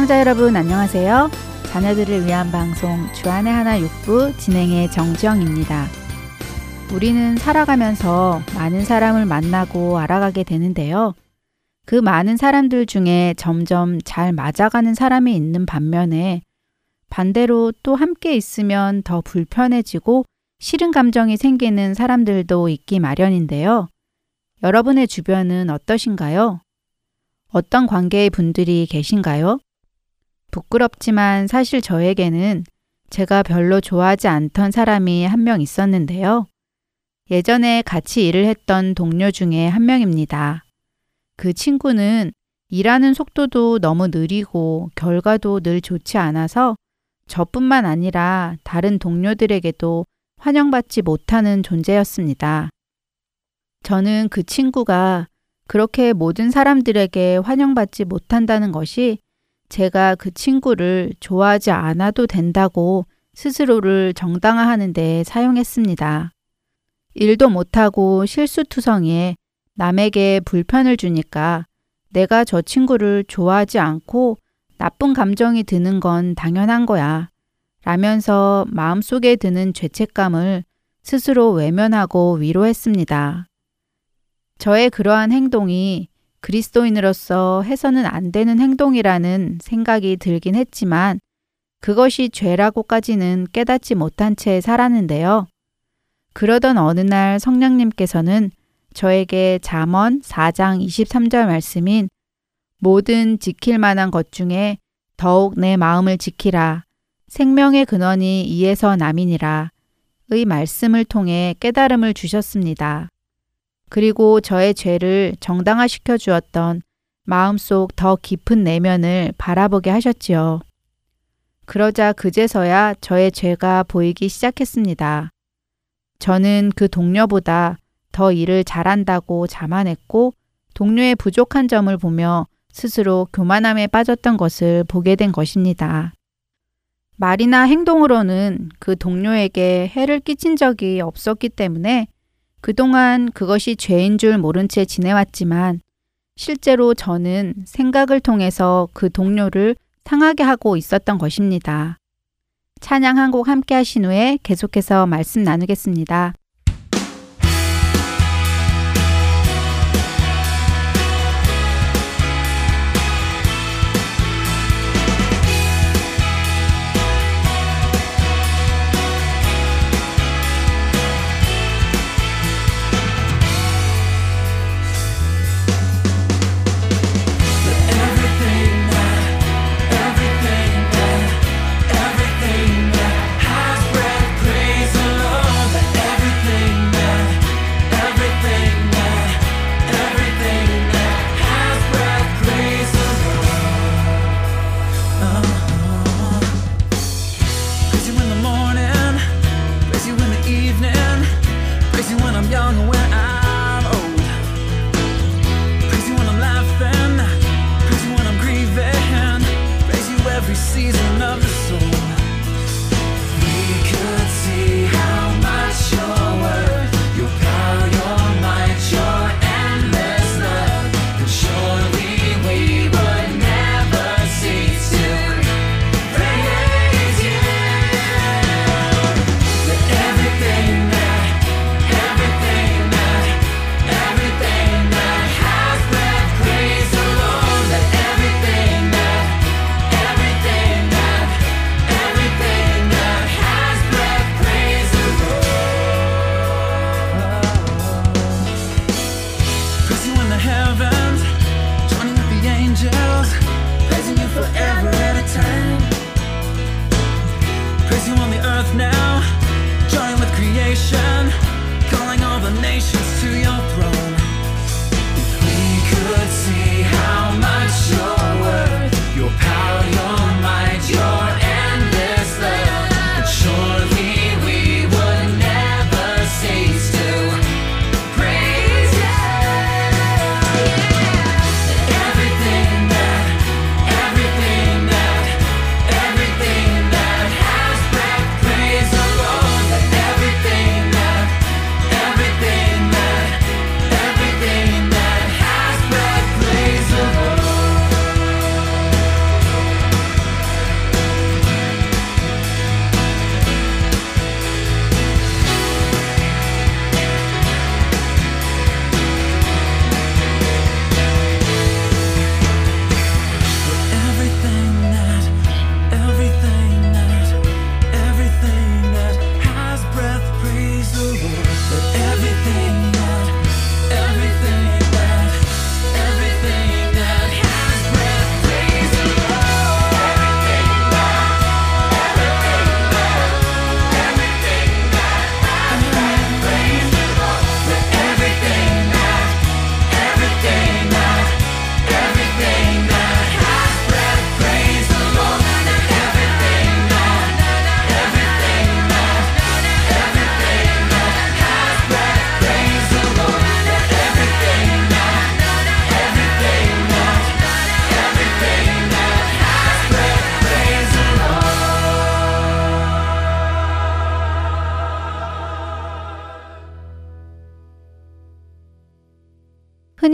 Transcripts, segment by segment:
애청자 여러분 안녕하세요. 자녀들을 위한 방송 주안의 하나 육부 진행의 정지영입니다. 우리는 살아가면서 많은 사람을 만나고 알아가게 되는데요. 그 많은 사람들 중에 점점 잘 맞아가는 사람이 있는 반면에 반대로 또 함께 있으면 더 불편해지고 싫은 감정이 생기는 사람들도 있기 마련인데요. 여러분의 주변은 어떠신가요? 어떤 관계의 분들이 계신가요? 부끄럽지만 사실 저에게는 제가 별로 좋아하지 않던 사람이 한 명 있었는데요. 예전에 같이 일을 했던 동료 중에 한 명입니다. 그 친구는 일하는 속도도 너무 느리고 결과도 늘 좋지 않아서 저뿐만 아니라 다른 동료들에게도 환영받지 못하는 존재였습니다. 저는 그 친구가 그렇게 모든 사람들에게 환영받지 못한다는 것이 제가 그 친구를 좋아하지 않아도 된다고 스스로를 정당화하는 데 사용했습니다. 일도 못하고 실수투성이에 남에게 불편을 주니까 내가 저 친구를 좋아하지 않고 나쁜 감정이 드는 건 당연한 거야. 라면서 마음속에 드는 죄책감을 스스로 외면하고 위로했습니다. 저의 그러한 행동이 그리스도인으로서 해서는 안 되는 행동이라는 생각이 들긴 했지만 그것이 죄라고까지는 깨닫지 못한 채 살았는데요. 그러던 어느 날 성령님께서는 저에게 잠언 4장 23절 말씀인 모든 지킬 만한 것 중에 더욱 내 마음을 지키라. 생명의 근원이 이에서 남이니라. 의 말씀을 통해 깨달음을 주셨습니다. 그리고 저의 죄를 정당화시켜 주었던 마음속 더 깊은 내면을 바라보게 하셨지요. 그러자 그제서야 저의 죄가 보이기 시작했습니다. 저는 그 동료보다 더 일을 잘한다고 자만했고 동료의 부족한 점을 보며 스스로 교만함에 빠졌던 것을 보게 된 것입니다. 말이나 행동으로는 그 동료에게 해를 끼친 적이 없었기 때문에 그동안 그것이 죄인 줄 모른 채 지내왔지만 실제로 저는 생각을 통해서 그 동료를 상하게 하고 있었던 것입니다. 찬양 한 곡 함께 하신 후에 계속해서 말씀 나누겠습니다.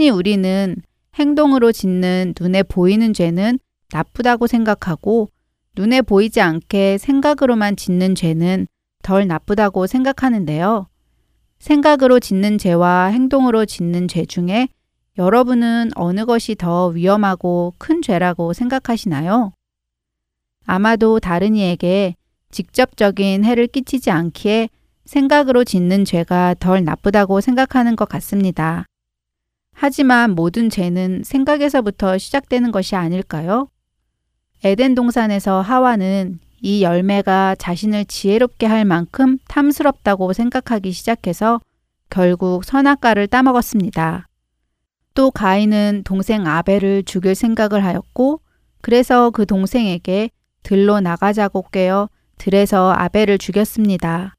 흔히 우리는 행동으로 짓는 눈에 보이는 죄는 나쁘다고 생각하고 눈에 보이지 않게 생각으로만 짓는 죄는 덜 나쁘다고 생각하는데요. 생각으로 짓는 죄와 행동으로 짓는 죄 중에 여러분은 어느 것이 더 위험하고 큰 죄라고 생각하시나요? 아마도 다른 이에게 직접적인 해를 끼치지 않기에 생각으로 짓는 죄가 덜 나쁘다고 생각하는 것 같습니다. 하지만 모든 죄는 생각에서부터 시작되는 것이 아닐까요? 에덴 동산에서 하와는 이 열매가 자신을 지혜롭게 할 만큼 탐스럽다고 생각하기 시작해서 결국 선악과를 따먹었습니다. 또 가인은 동생 아벨을 죽일 생각을 하였고 그래서 그 동생에게 들로 나가자고 꿰어 들에서 아벨을 죽였습니다.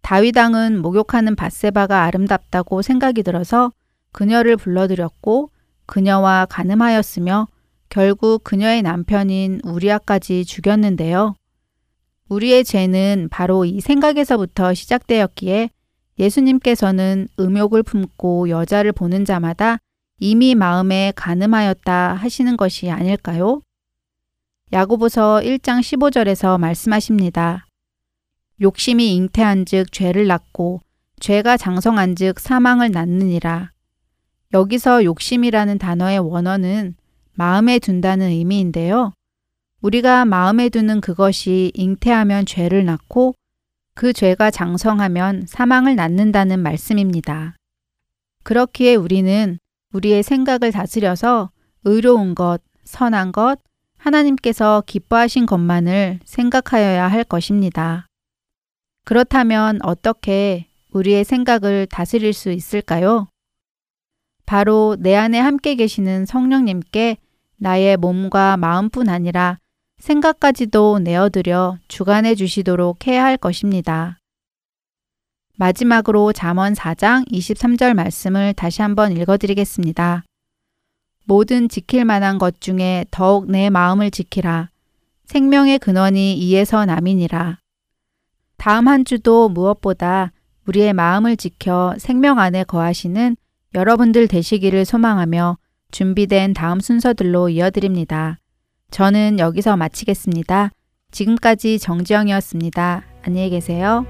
다윗왕은 목욕하는 바세바가 아름답다고 생각이 들어서 그녀를 불러들였고 그녀와 가늠하였으며 결국 그녀의 남편인 우리아까지 죽였는데요. 우리의 죄는 바로 이 생각에서부터 시작되었기에 예수님께서는 음욕을 품고 여자를 보는 자마다 이미 마음에 가늠하였다 하시는 것이 아닐까요? 야고보서 1장 15절에서 말씀하십니다. 욕심이 잉태한즉 죄를 낳고 죄가 장성한즉 사망을 낳느니라. 여기서 욕심이라는 단어의 원어는 마음에 둔다는 의미인데요. 우리가 마음에 두는 그것이 잉태하면 죄를 낳고 그 죄가 장성하면 사망을 낳는다는 말씀입니다. 그렇기에 우리는 우리의 생각을 다스려서 의로운 것, 선한 것, 하나님께서 기뻐하신 것만을 생각하여야 할 것입니다. 그렇다면 어떻게 우리의 생각을 다스릴 수 있을까요? 바로 내 안에 함께 계시는 성령님께 나의 몸과 마음뿐 아니라 생각까지도 내어드려 주관해 주시도록 해야 할 것입니다. 마지막으로 잠언 4장 23절 말씀을 다시 한번 읽어드리겠습니다. 모든 지킬 만한 것 중에 더욱 내 마음을 지키라. 생명의 근원이 이에서 남이니라. 다음 한 주도 무엇보다 우리의 마음을 지켜 생명 안에 거하시는 여러분들 되시기를 소망하며 준비된 다음 순서들로 이어드립니다. 저는 여기서 마치겠습니다. 지금까지 정지영이었습니다. 안녕히 계세요.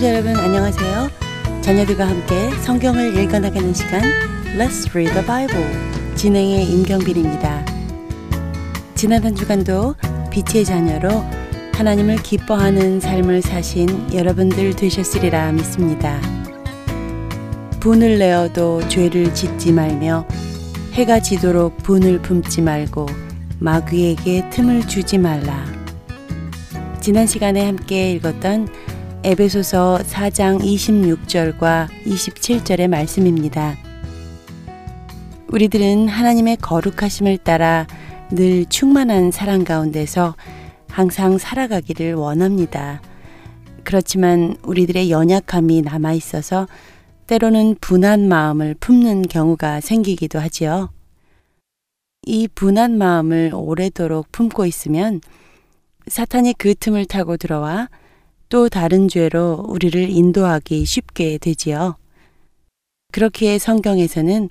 애청자 여러분 안녕하세요. 자녀들과 함께 성경을 읽어나가는 시간 Let's Read the Bible 진행의 임경빈입니다. 지난 한 주간도 빛의 자녀로 하나님을 기뻐하는 삶을 사신 여러분들 되셨으리라 믿습니다. 분을 내어도 죄를 짓지 말며 해가 지도록 분을 품지 말고 마귀에게 틈을 주지 말라. 지난 시간에 함께 읽었던 에베소서 4장 26절과 27절의 말씀입니다. 우리들은 하나님의 거룩하심을 따라 늘 충만한 사랑 가운데서 항상 살아가기를 원합니다. 그렇지만 우리들의 연약함이 남아 있어서 때로는 분한 마음을 품는 경우가 생기기도 하지요. 이 분한 마음을 오래도록 품고 있으면 사탄이 그 틈을 타고 들어와 또 다른 죄로 우리를 인도하기 쉽게 되지요. 그렇기에 성경에서는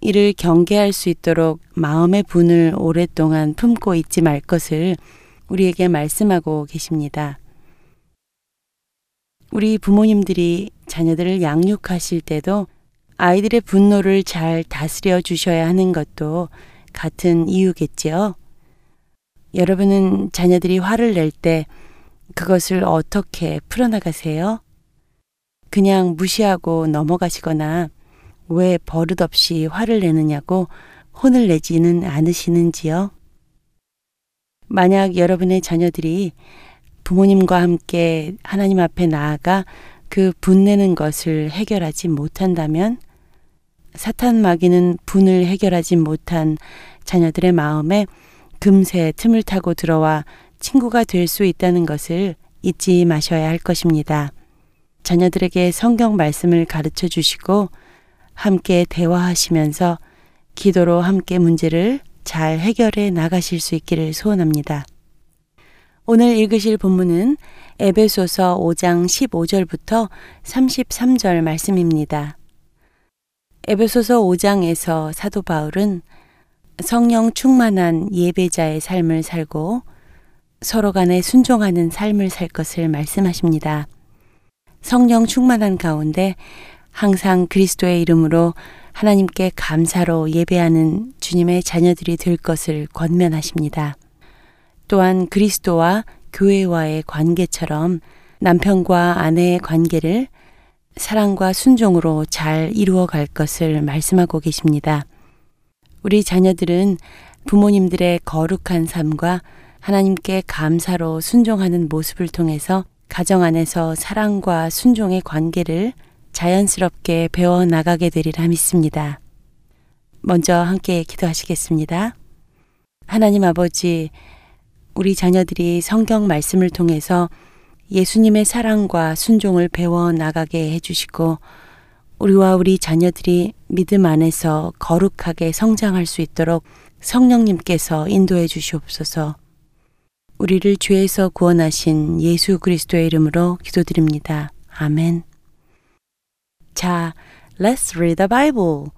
이를 경계할 수 있도록 마음의 분을 오랫동안 품고 있지 말 것을 우리에게 말씀하고 계십니다. 우리 부모님들이 자녀들을 양육하실 때도 아이들의 분노를 잘 다스려 주셔야 하는 것도 같은 이유겠지요. 여러분은 자녀들이 화를 낼 때 그것을 어떻게 풀어나가세요? 그냥 무시하고 넘어가시거나 왜 버릇없이 화를 내느냐고 혼을 내지는 않으시는지요? 만약 여러분의 자녀들이 부모님과 함께 하나님 앞에 나아가 그 분내는 것을 해결하지 못한다면 사탄 마귀는 분을 해결하지 못한 자녀들의 마음에 금세 틈을 타고 들어와 친구가 될 수 있다는 것을 잊지 마셔야 할 것입니다. 자녀들에게 성경 말씀을 가르쳐 주시고 함께 대화하시면서 기도로 함께 문제를 잘 해결해 나가실 수 있기를 소원합니다. 오늘 읽으실 본문은 에베소서 5장 15절부터 33절 말씀입니다. 에베소서 5장에서 사도 바울은 성령 충만한 예배자의 삶을 살고 서로 간에 순종하는 삶을 살 것을 말씀하십니다. 성령 충만한 가운데 항상 그리스도의 이름으로 하나님께 감사로 예배하는 주님의 자녀들이 될 것을 권면하십니다. 또한 그리스도와 교회와의 관계처럼 남편과 아내의 관계를 사랑과 순종으로 잘 이루어 갈 것을 말씀하고 계십니다. 우리 자녀들은 부모님들의 거룩한 삶과 하나님께 감사로 순종하는 모습을 통해서 가정 안에서 사랑과 순종의 관계를 자연스럽게 배워 나가게 되리라 믿습니다. 먼저 함께 기도하시겠습니다. 하나님 아버지, 우리 자녀들이 성경 말씀을 통해서 예수님의 사랑과 순종을 배워 나가게 해주시고, 우리와 우리 자녀들이 믿음 안에서 거룩하게 성장할 수 있도록 성령님께서 인도해 주시옵소서. 우리를 죄에서 구원하신 예수 그리스도의 이름으로 기도드립니다. 아멘. 자, let's read the Bible.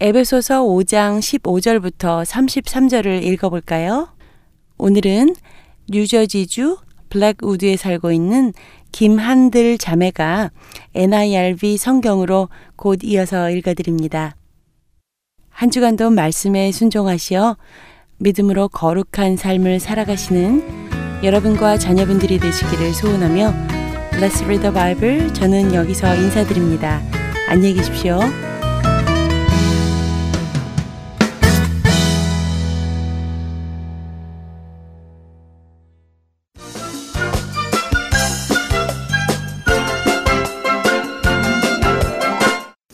에베소서 5장 15절부터 33절을 읽어볼까요? 오늘은 뉴저지주 블랙우드에 살고 있는 김한들 자매가 NIRV 성경으로 곧 이어서 읽어드립니다. 한 주간도 말씀에 순종하시어 믿음으로 거룩한 삶을 살아가시는 여러분과 자녀분들이 되시기를 소원하며 Let's Read the Bible. 저는 여기서 인사드립니다. 안녕히 계십시오.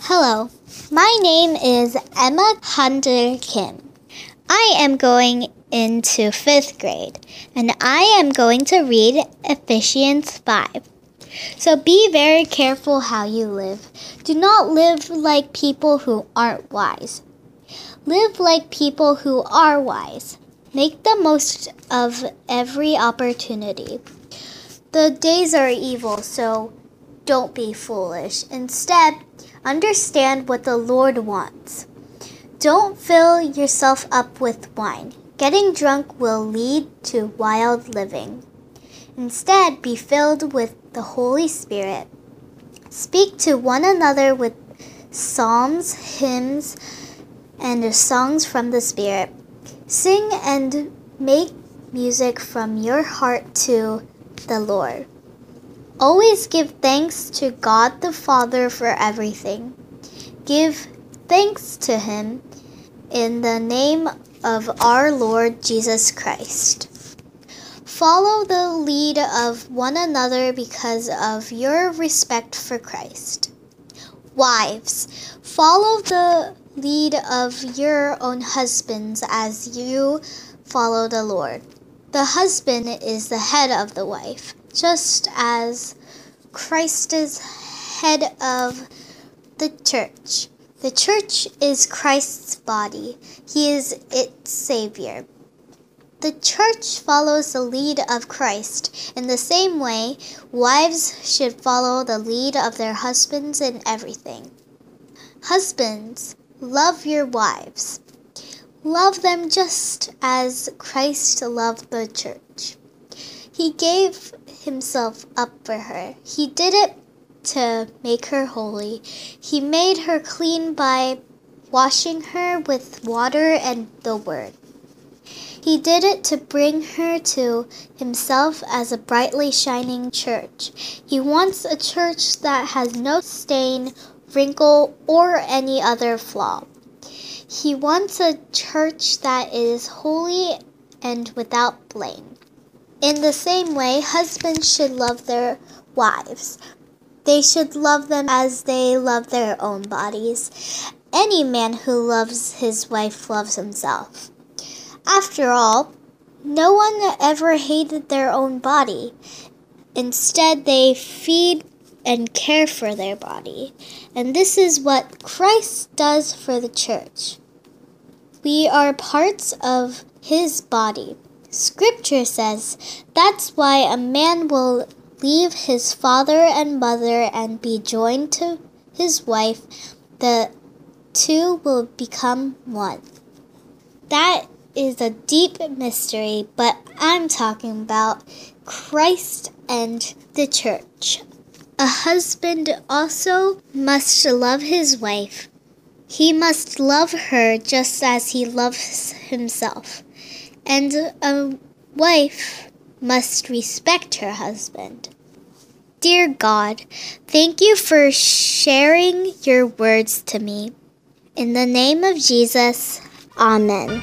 Hello, my name is Emma Hunter Kim. I am going into fifth grade and I am going to read Ephesians 5. So be very careful how you live. Do not live like people who aren't wise. Live like people who are wise. Make the most of every opportunity. The days are evil, so don't be foolish. Instead, understand what the Lord wants. Don't fill yourself up with wine. Getting drunk will lead to wild living. Instead, be filled with the Holy Spirit. Speak to one another with psalms, hymns, and songs from the Spirit. Sing and make music from your heart to the Lord. Always give thanks to God the Father for everything. Give thanks to Him in the name of our Lord Jesus Christ. Follow the lead of one another because of your respect for Christ. Wives, follow the lead of your own husbands as you follow the Lord. The husband is the head of the wife, just as Christ is head of the church. The church is Christ's body, he is its Savior. The church follows the lead of Christ. In the same way, wives should follow the lead of their husbands in everything. Husbands, love your wives. Love them just as Christ loved the church. He gave himself up for her. He did it to make her holy. He made her clean by washing her with water and the word. He did it to bring her to himself as a brightly shining church. He wants a church that has no stain, wrinkle, or any other flaw. He wants a church that is holy and without blame. In the same way, husbands should love their wives. They should love them as they love their own bodies. Any man who loves his wife loves himself. After all, no one ever hated their own body. Instead, they feed and care for their body. And this is what Christ does for the church. We are parts of his body. Scripture says that's why a man will leave his father and mother and be joined to his wife. The two will become one. That is a deep mystery, but I'm talking about Christ and the church. A husband also must love his wife. He must love her just as he loves himself. And a wife must respect her husband. Dear God, thank you for sharing your words to me. In the name of Jesus, Amen.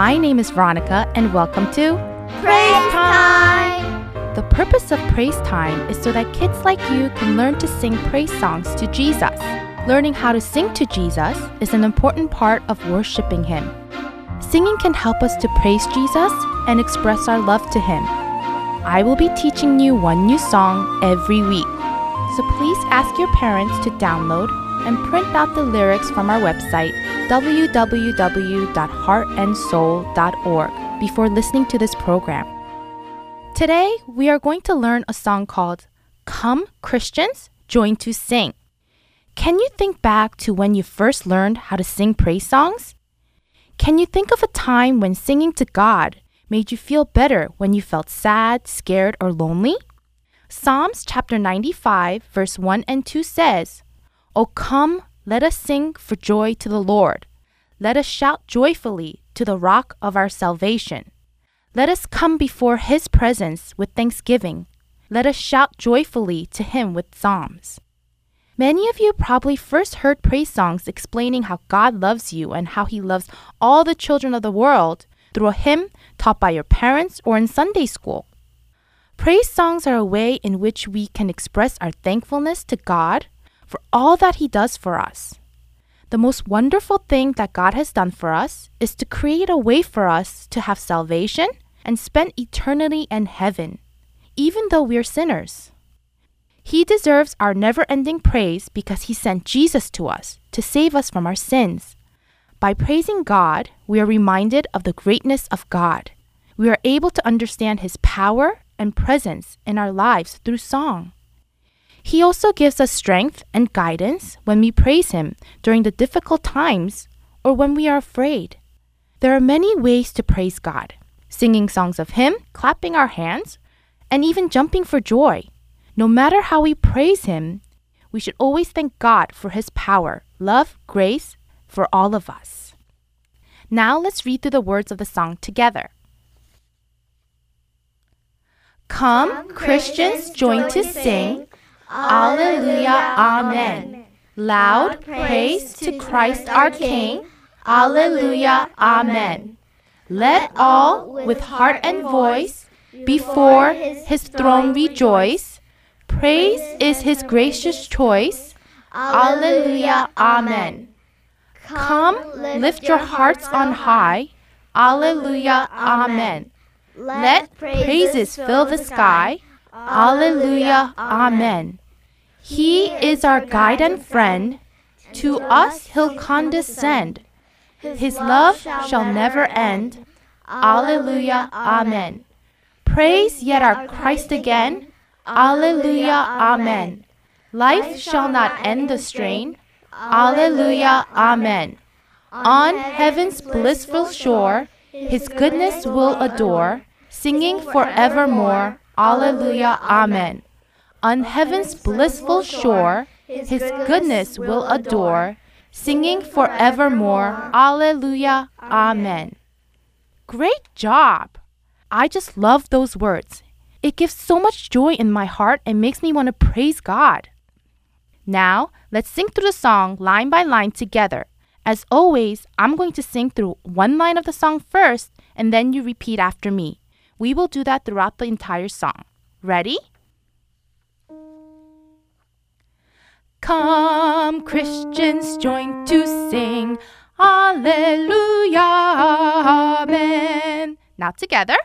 My name is Veronica, and welcome to Praise Time The purpose of Praise Time is so that kids like you can learn to sing praise songs to Jesus. Learning how to sing to Jesus is an important part of worshiping Him. Singing can help us to praise Jesus and express our love to Him. I will be teaching you one new song every week. So please ask your parents to download and print out the lyrics from our website www.heartandsoul.org before listening to this program. Today, we are going to learn a song called Come Christians, Join to Sing. Can you think back to when you first learned how to sing praise songs? Can you think of a time when singing to God made you feel better when you felt sad, scared, or lonely? Psalms chapter 95, verse 1 and 2 says, O come, let us sing for joy to the Lord. Let us shout joyfully to the rock of our salvation. Let us come before his presence with thanksgiving. Let us shout joyfully to him with psalms. Many of you probably first heard praise songs explaining how God loves you and how he loves all the children of the world through a hymn taught by your parents or in Sunday school. Praise songs are a way in which we can express our thankfulness to God for all that He does for us. The most wonderful thing that God has done for us is to create a way for us to have salvation and spend eternity in heaven, even though we're sinners. He deserves our never ending praise because He sent Jesus to us to save us from our sins. By praising God, we are reminded of the greatness of God. We are able to understand His power and presence in our lives through song. He also gives us strength and guidance when we praise Him during the difficult times or when we are afraid. There are many ways to praise God singing songs of Him, clapping our hands, and even jumping for joy. No matter how we praise Him, we should always thank God for His power, love, grace for all of us. Now let's read through the words of the song together. Come, Christians, join to sing. Alleluia, Amen. Loud praise to Christ our King. Alleluia, Amen. Let all with heart and voice before his throne rejoice. Praise is his gracious choice. Alleluia, Amen. Come, lift your hearts on high. Alleluia, Amen. Let praises fill the sky. Alleluia, Amen. He is our guide and friend. To us he'll condescend. His love shall never end. Alleluia, Amen. Praise yet our Christ again. Alleluia, Amen. Life shall not end the strain. Alleluia, Amen. On heaven's blissful shore, his goodness will adore, singing forevermore. Alleluia, Amen. On heaven's blissful shore, his goodness will adore, singing forevermore. Alleluia, Amen. Great job! I just love those words. It gives so much joy in my heart and makes me want to praise God. Now, let's sing through the song line by line together. As always, I'm going to sing through one line of the song first, and then you repeat after me. We will do that throughout the entire song. Ready? Come, Christians, join to sing. Alleluia, amen. Now together.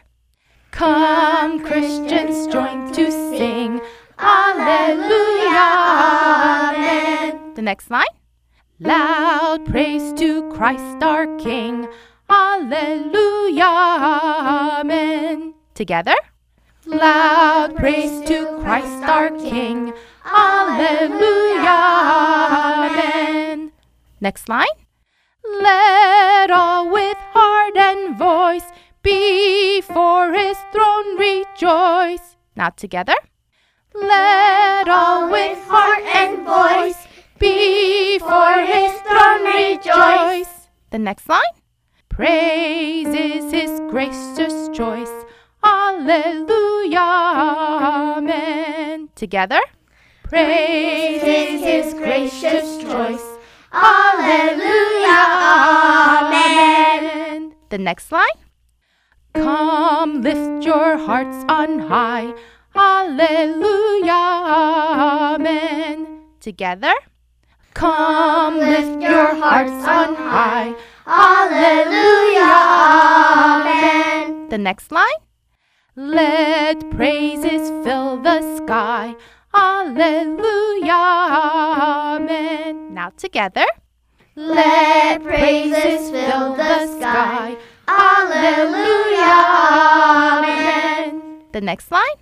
Come, Christians, join to sing. Alleluia, amen. The next line. Loud praise to Christ our King. Alleluia, amen. Together. Loud praise to Christ our King. Alleluia, amen. Next line. Let all with heart and voice before his throne rejoice. Now together. Let all with heart and voice before his throne rejoice. The next line. Praise is his gracious choice. Alleluia, amen. Together. Praise is his gracious choice. Alleluia, amen. The next line. Come, lift your hearts on high. Alleluia, amen. Together. Come, lift your hearts on high. Alleluia, amen. The next line. Let praises fill the sky. Alleluia, amen. Now together. Let praises fill the sky. Alleluia, amen. The next line.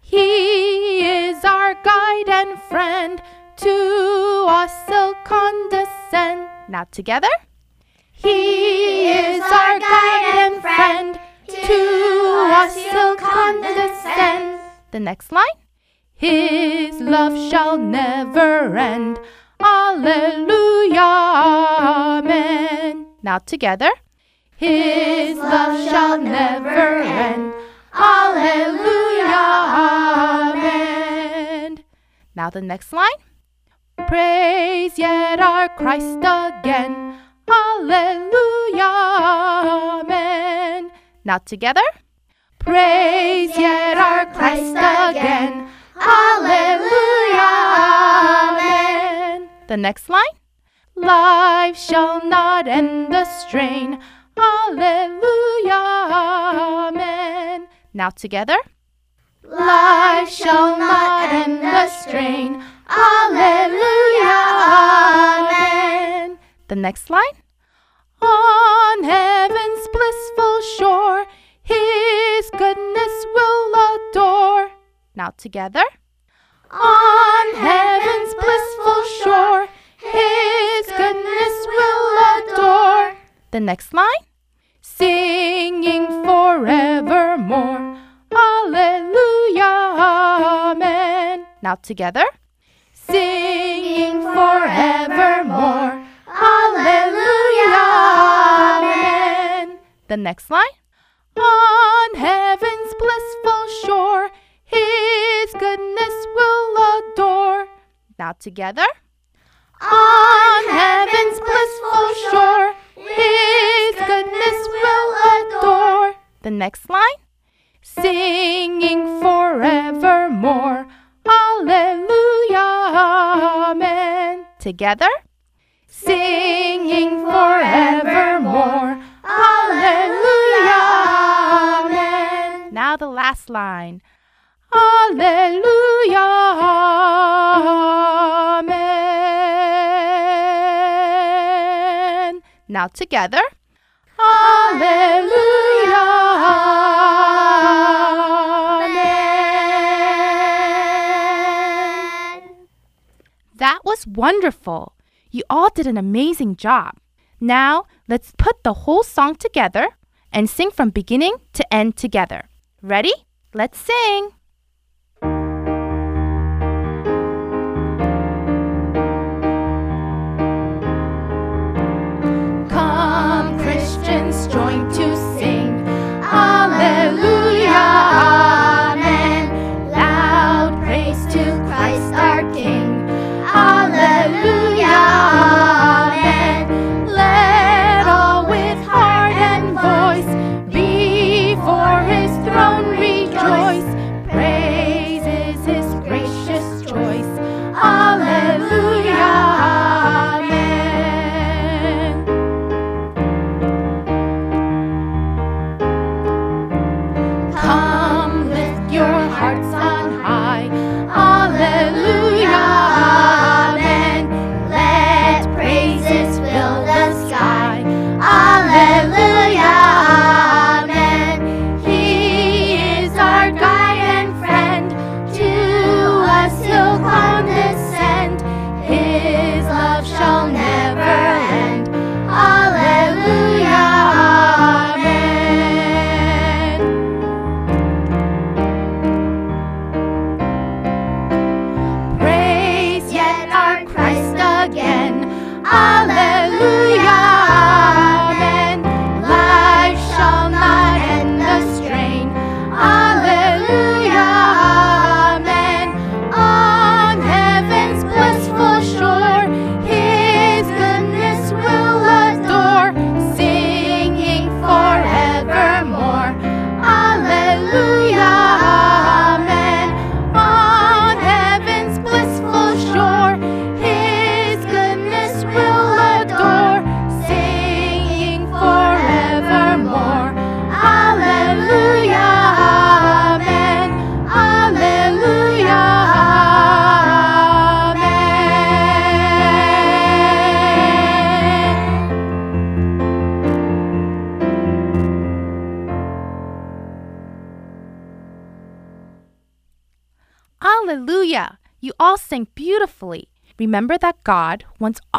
He is our guide and friend. To us he'll condescend. Now together. He is our guide and friend. To us he'll condescend. The next line. His love shall never end. Alleluia, amen. Now together. His love shall never end. Alleluia, amen. Now the next line. Praise yet our Christ again. Alleluia, amen. Now together. Praise yet our Christ again. Alleluia, amen. The next line. Life shall not end the strain. Alleluia, amen. Now together. Life shall not end the strain. Alleluia, amen. The next line. On heaven's blissful shore, His goodness will adore. Now together. On heaven's blissful shore, His goodness will adore. The next line. Singing forevermore. Alleluia, amen. Now together. The next line. On heaven's blissful shore, His goodness will adore. Now together. On heaven's blissful shore, His goodness will adore. The next line. Singing forevermore. Alleluia, amen. Together. Singing forevermore. Last line. Alleluia, amen. Now together. Alleluia, amen. That was wonderful. You all did an amazing job. Now, let's put the whole song together and sing from beginning to end together. Ready? Let's sing.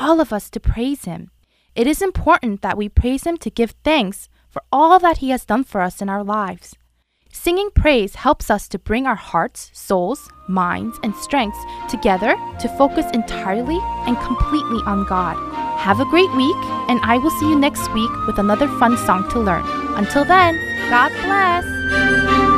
All of us to praise Him. It is important that we praise Him to give thanks for all that He has done for us in our lives. Singing praise helps us to bring our hearts, souls, minds, and strengths together to focus entirely and completely on God. Have a great week, and I will see you next week with another fun song to learn. Until then, God bless!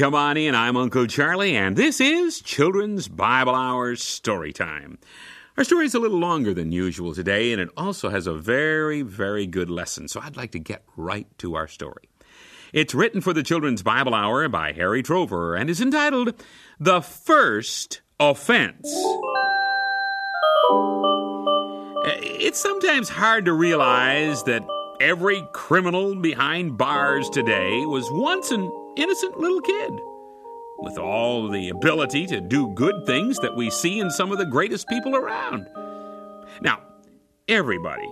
Come on in. I'm Uncle Charlie, and this is Children's Bible Hour Story Time. Our story is a little longer than usual today, and it also has a very, very good lesson, so I'd like to get right to our story. It's written for the Children's Bible Hour by Harry Trover and is entitled The First Offense. Uh, it's sometimes hard to realize that every criminal behind bars today was once an innocent little kid. With all the ability to do good things that we see in some of the greatest people around. Now, everybody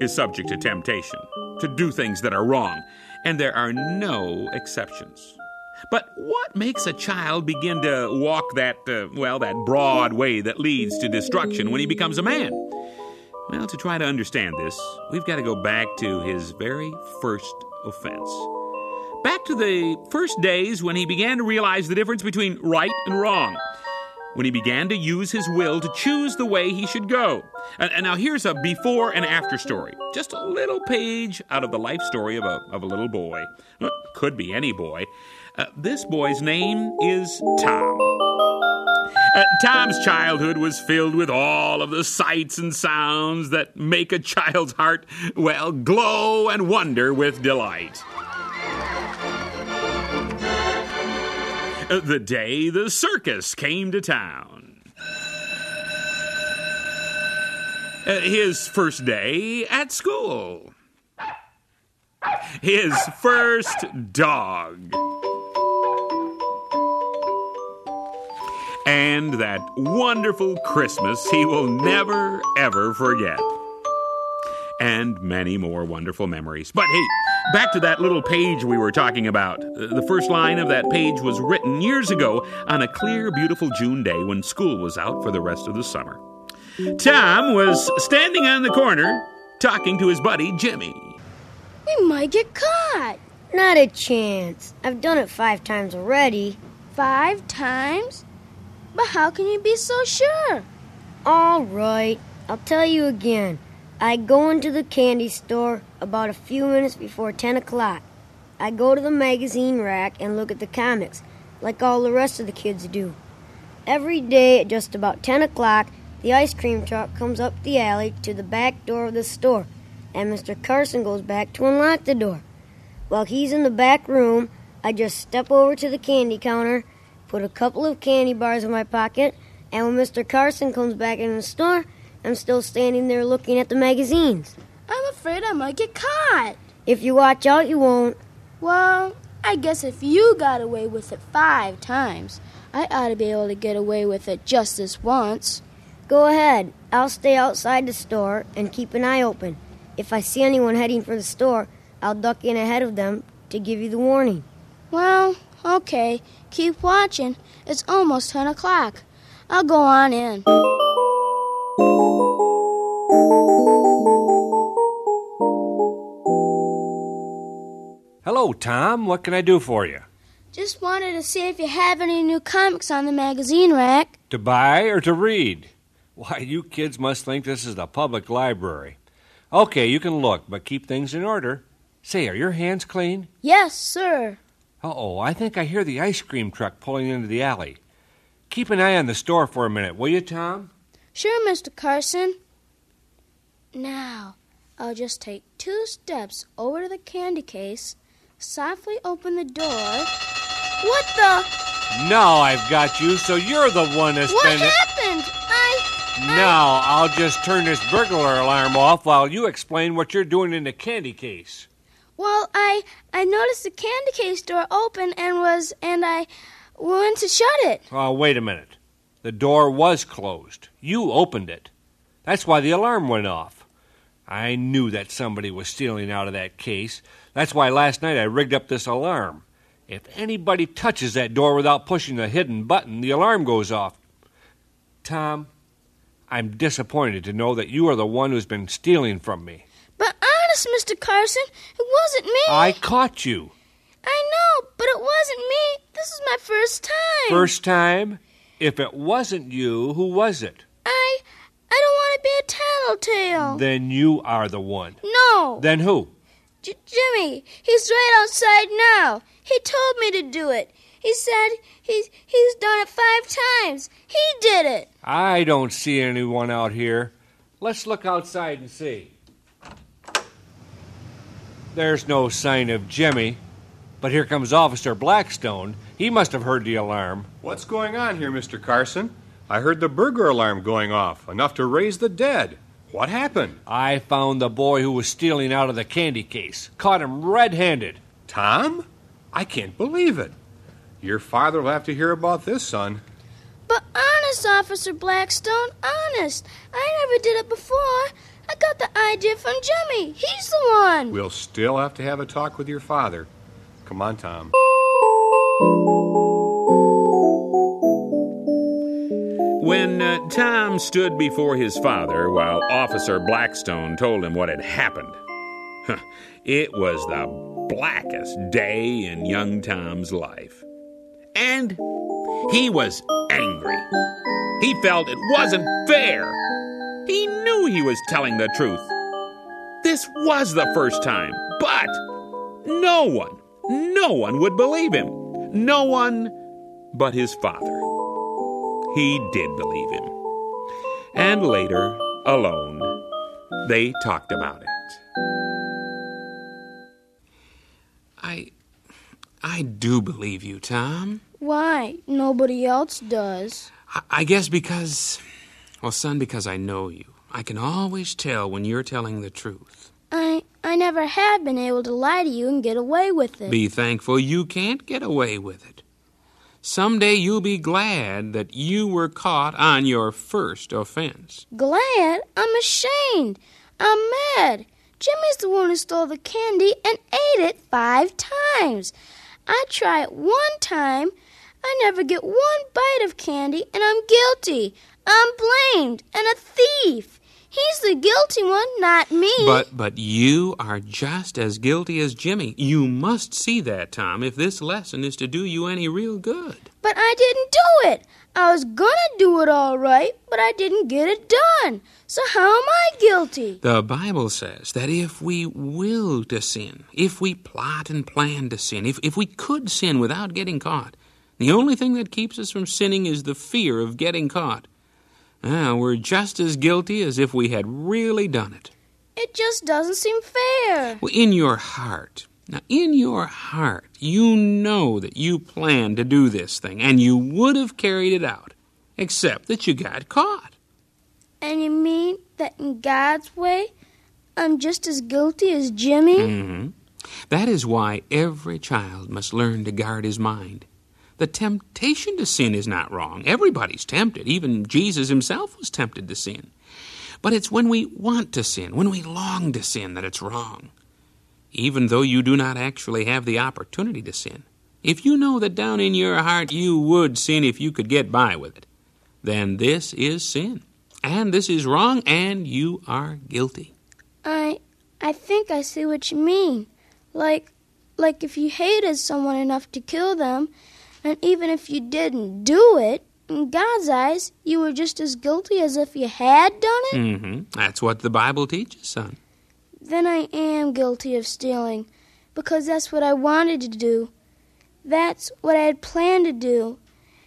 is subject to temptation to do things that are wrong, and there are no exceptions. But what makes a child begin to walk that, uh, well, that broad way that leads to destruction when he becomes a man? Well, to try to understand this, we've got to go back to his very first offense. Back to the first days when he began to realize the difference between right and wrong. When he began to use his will to choose the way he should go. And, and now here's a before and after story. Just a little page out of the life story of a, of a little boy. Could be any boy. Uh, this boy's name is Tom. Uh, Tom's childhood was filled with all of the sights and sounds that make a child's heart, well, glow and wonder with delight. the day the circus came to town. Uh, his first day at school. His first dog. And that wonderful Christmas he will never, ever forget. And many more wonderful memories. But hey, back to that little page we were talking about. The first line of that page was written years ago on a clear, beautiful June day when school was out for the rest of the summer. Tom was standing on the corner talking to his buddy Jimmy. We might get caught. Not a chance. I've done it five times already. Five times? But how can you be so sure? All right, I'll tell you again. I go into the candy store about a few minutes before 10 o'clock. I go to the magazine rack and look at the comics, like all the rest of the kids do. Every day at just about 10 o'clock, the ice cream truck comes up the alley to the back door of the store, and Mr. Carson goes back to unlock the door. While he's in the back room, I just step over to the candy counter, put a couple of candy bars in my pocket, and when Mr. Carson comes back in the store, I'm still standing there looking at the magazines. I'm afraid I might get caught. If you watch out, you won't. Well, I guess if you got away with it five times, I ought to be able to get away with it just this once. Go ahead. I'll stay outside the store and keep an eye open. If I see anyone heading for the store, I'll duck in ahead of them to give you the warning. Well, okay. Keep watching. It's almost 10 o'clock. I'll go on in. Hello, Tom. What can I do for you? Just wanted to see if you have any new comics on the magazine rack. To buy or to read? Why, you kids must think this is the public library. Okay, you can look, but keep things in order. Say, are your hands clean? Yes, sir. Uh oh, I think I hear the ice cream truck pulling into the alley. Keep an eye on the store for a minute, will you, Tom? Sure, Mr. Carson. Now, I'll just take two steps over to the candy case, softly open the door. What the? Now I've got you, so you're the one that's What been. What happened? I. Now I'll just turn this burglar alarm off while you explain what you're doing in the candy case. Well, I I noticed the candy case door open and was and I went to shut it. Oh, wait a minute. The door was closed. You opened it. That's why the alarm went off. I knew that somebody was stealing out of that case. That's why last night I rigged up this alarm. If anybody touches that door without pushing the hidden button, the alarm goes off. Tom, I'm disappointed to know that you are the one who's been stealing from me. But honest, Mr. Carson, it wasn't me. I caught you. I know, but it wasn't me. This is my first time. First time? If it wasn't you, who was it? I I don't want to be a tattletale. Then you are the one. no. Then who? J- Jimmy, he's right outside now. He told me to do it. He said he's he's done it five times. He did it. I don't see anyone out here. Let's look outside and see. There's no sign of Jimmy, but here comes Officer Blackstone. He must have heard the alarm. What's going on here, Mr. Carson? I heard the burglar alarm going off, enough to raise the dead. What happened? I found the boy who was stealing out of the candy case. Caught him red handed. Tom? I can't believe it. Your father will have to hear about this, son. But honest, Officer Blackstone, honest. I never did it before. I got the idea from Jimmy. He's the one. We'll still have to have a talk with your father. Come on, Tom. When uh, Tom stood before his father while Officer Blackstone told him what had happened, huh, it was the blackest day in young Tom's life. And he was angry. He felt it wasn't fair. He knew he was telling the truth. This was the first time, but no one, no one would believe him. No one but his father. he did believe him. And later, alone, they talked about it. I. I do believe you, Tom. Why? Nobody else does. I, I guess because. Well, son, because I know you. I can always tell when you're telling the truth. I I never have been able to lie to you and get away with it. Be thankful you can't get away with it. Someday you'll be glad that you were caught on your first offense. Glad? I'm ashamed. I'm mad. Jimmy's the one who stole the candy and ate it five times. I try it one time. I never get one bite of candy, and I'm guilty. I'm blamed and a thief. He's the guilty one, not me. But but you are just as guilty as Jimmy. You must see that, Tom, if this lesson is to do you any real good. But I didn't do it. I was gonna do it all right, but I didn't get it done. So how am I guilty? The Bible says that if we will to sin, if we plot and plan to sin, if, if we could sin without getting caught, the only thing that keeps us from sinning is the fear of getting caught. Ah, we're just as guilty as if we had really done it. It just doesn't seem fair. Well, in your heart, now in your heart, you know that you planned to do this thing, and you would have carried it out, except that you got caught. And you mean that in God's way, I'm just as guilty as Jimmy? hmm That is why every child must learn to guard his mind. The temptation to sin is not wrong. Everybody's tempted. Even Jesus himself was tempted to sin. But it's when we want to sin, when we long to sin, that it's wrong. Even though you do not actually have the opportunity to sin. If you know that down in your heart you would sin if you could get by with it, then this is sin. And this is wrong, and you are guilty. I I think I see what you mean. Like like if you hated someone enough to kill them, and even if you didn't do it, in God's eyes, you were just as guilty as if you had done it. hmm That's what the Bible teaches, son. Then I am guilty of stealing because that's what I wanted to do. That's what I had planned to do.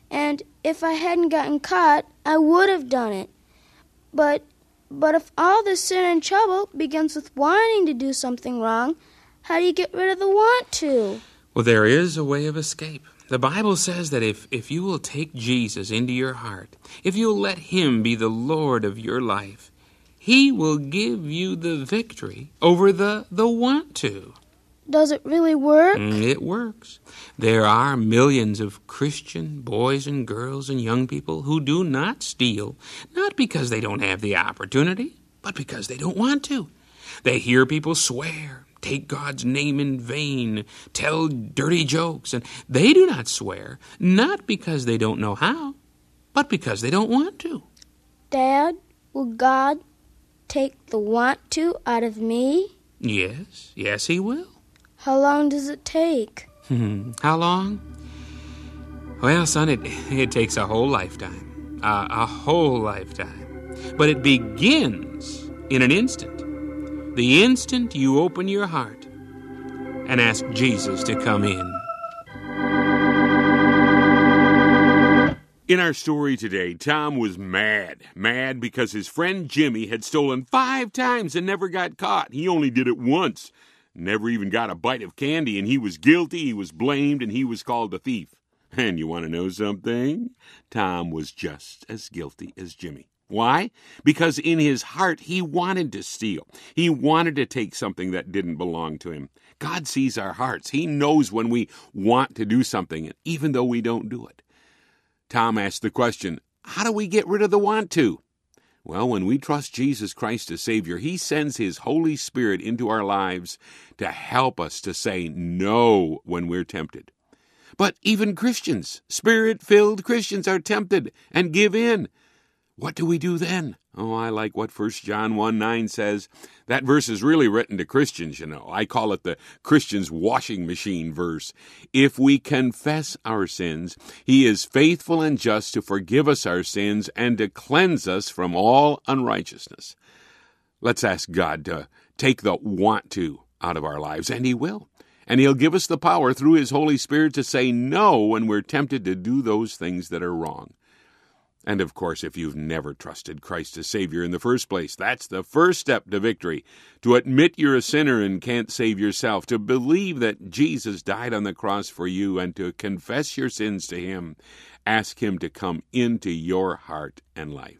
And if I hadn't gotten caught, I would have done it. But but if all this sin and trouble begins with wanting to do something wrong, how do you get rid of the want to? Well, there is a way of escape. The Bible says that if, if you will take Jesus into your heart, if you'll let Him be the Lord of your life, He will give you the victory over the, the want to. Does it really work? Mm, It works. There are millions of Christian boys and girls and young people who do not steal, not because they don't have the opportunity, but because they don't want to. They hear people swear, take God's name in vain, tell dirty jokes, and they do not swear, not because they don't know how, but because they don't want to. Dad, will God take the want to out of me? Yes, yes, He will. How long does it take? How long? Well, son, it, it takes a whole lifetime. Uh, a whole lifetime. But it begins in an instant. The instant you open your heart and ask Jesus to come in. In our story today, Tom was mad. Mad because his friend Jimmy had stolen five times and never got caught. He only did it once. Never even got a bite of candy, and he was guilty, he was blamed, and he was called a thief. And you want to know something? Tom was just as guilty as Jimmy. Why? Because in his heart, he wanted to steal. He wanted to take something that didn't belong to him. God sees our hearts. He knows when we want to do something, even though we don't do it. Tom asked the question How do we get rid of the want to? Well, when we trust Jesus Christ as Savior, He sends His Holy Spirit into our lives to help us to say no when we're tempted. But even Christians, Spirit filled Christians, are tempted and give in. What do we do then? Oh, I like what 1 John 1 9 says. That verse is really written to Christians, you know. I call it the Christian's washing machine verse. If we confess our sins, He is faithful and just to forgive us our sins and to cleanse us from all unrighteousness. Let's ask God to take the want to out of our lives, and He will. And He'll give us the power through His Holy Spirit to say no when we're tempted to do those things that are wrong. And of course, if you've never trusted Christ as Savior in the first place, that's the first step to victory. To admit you're a sinner and can't save yourself, to believe that Jesus died on the cross for you, and to confess your sins to Him. Ask Him to come into your heart and life.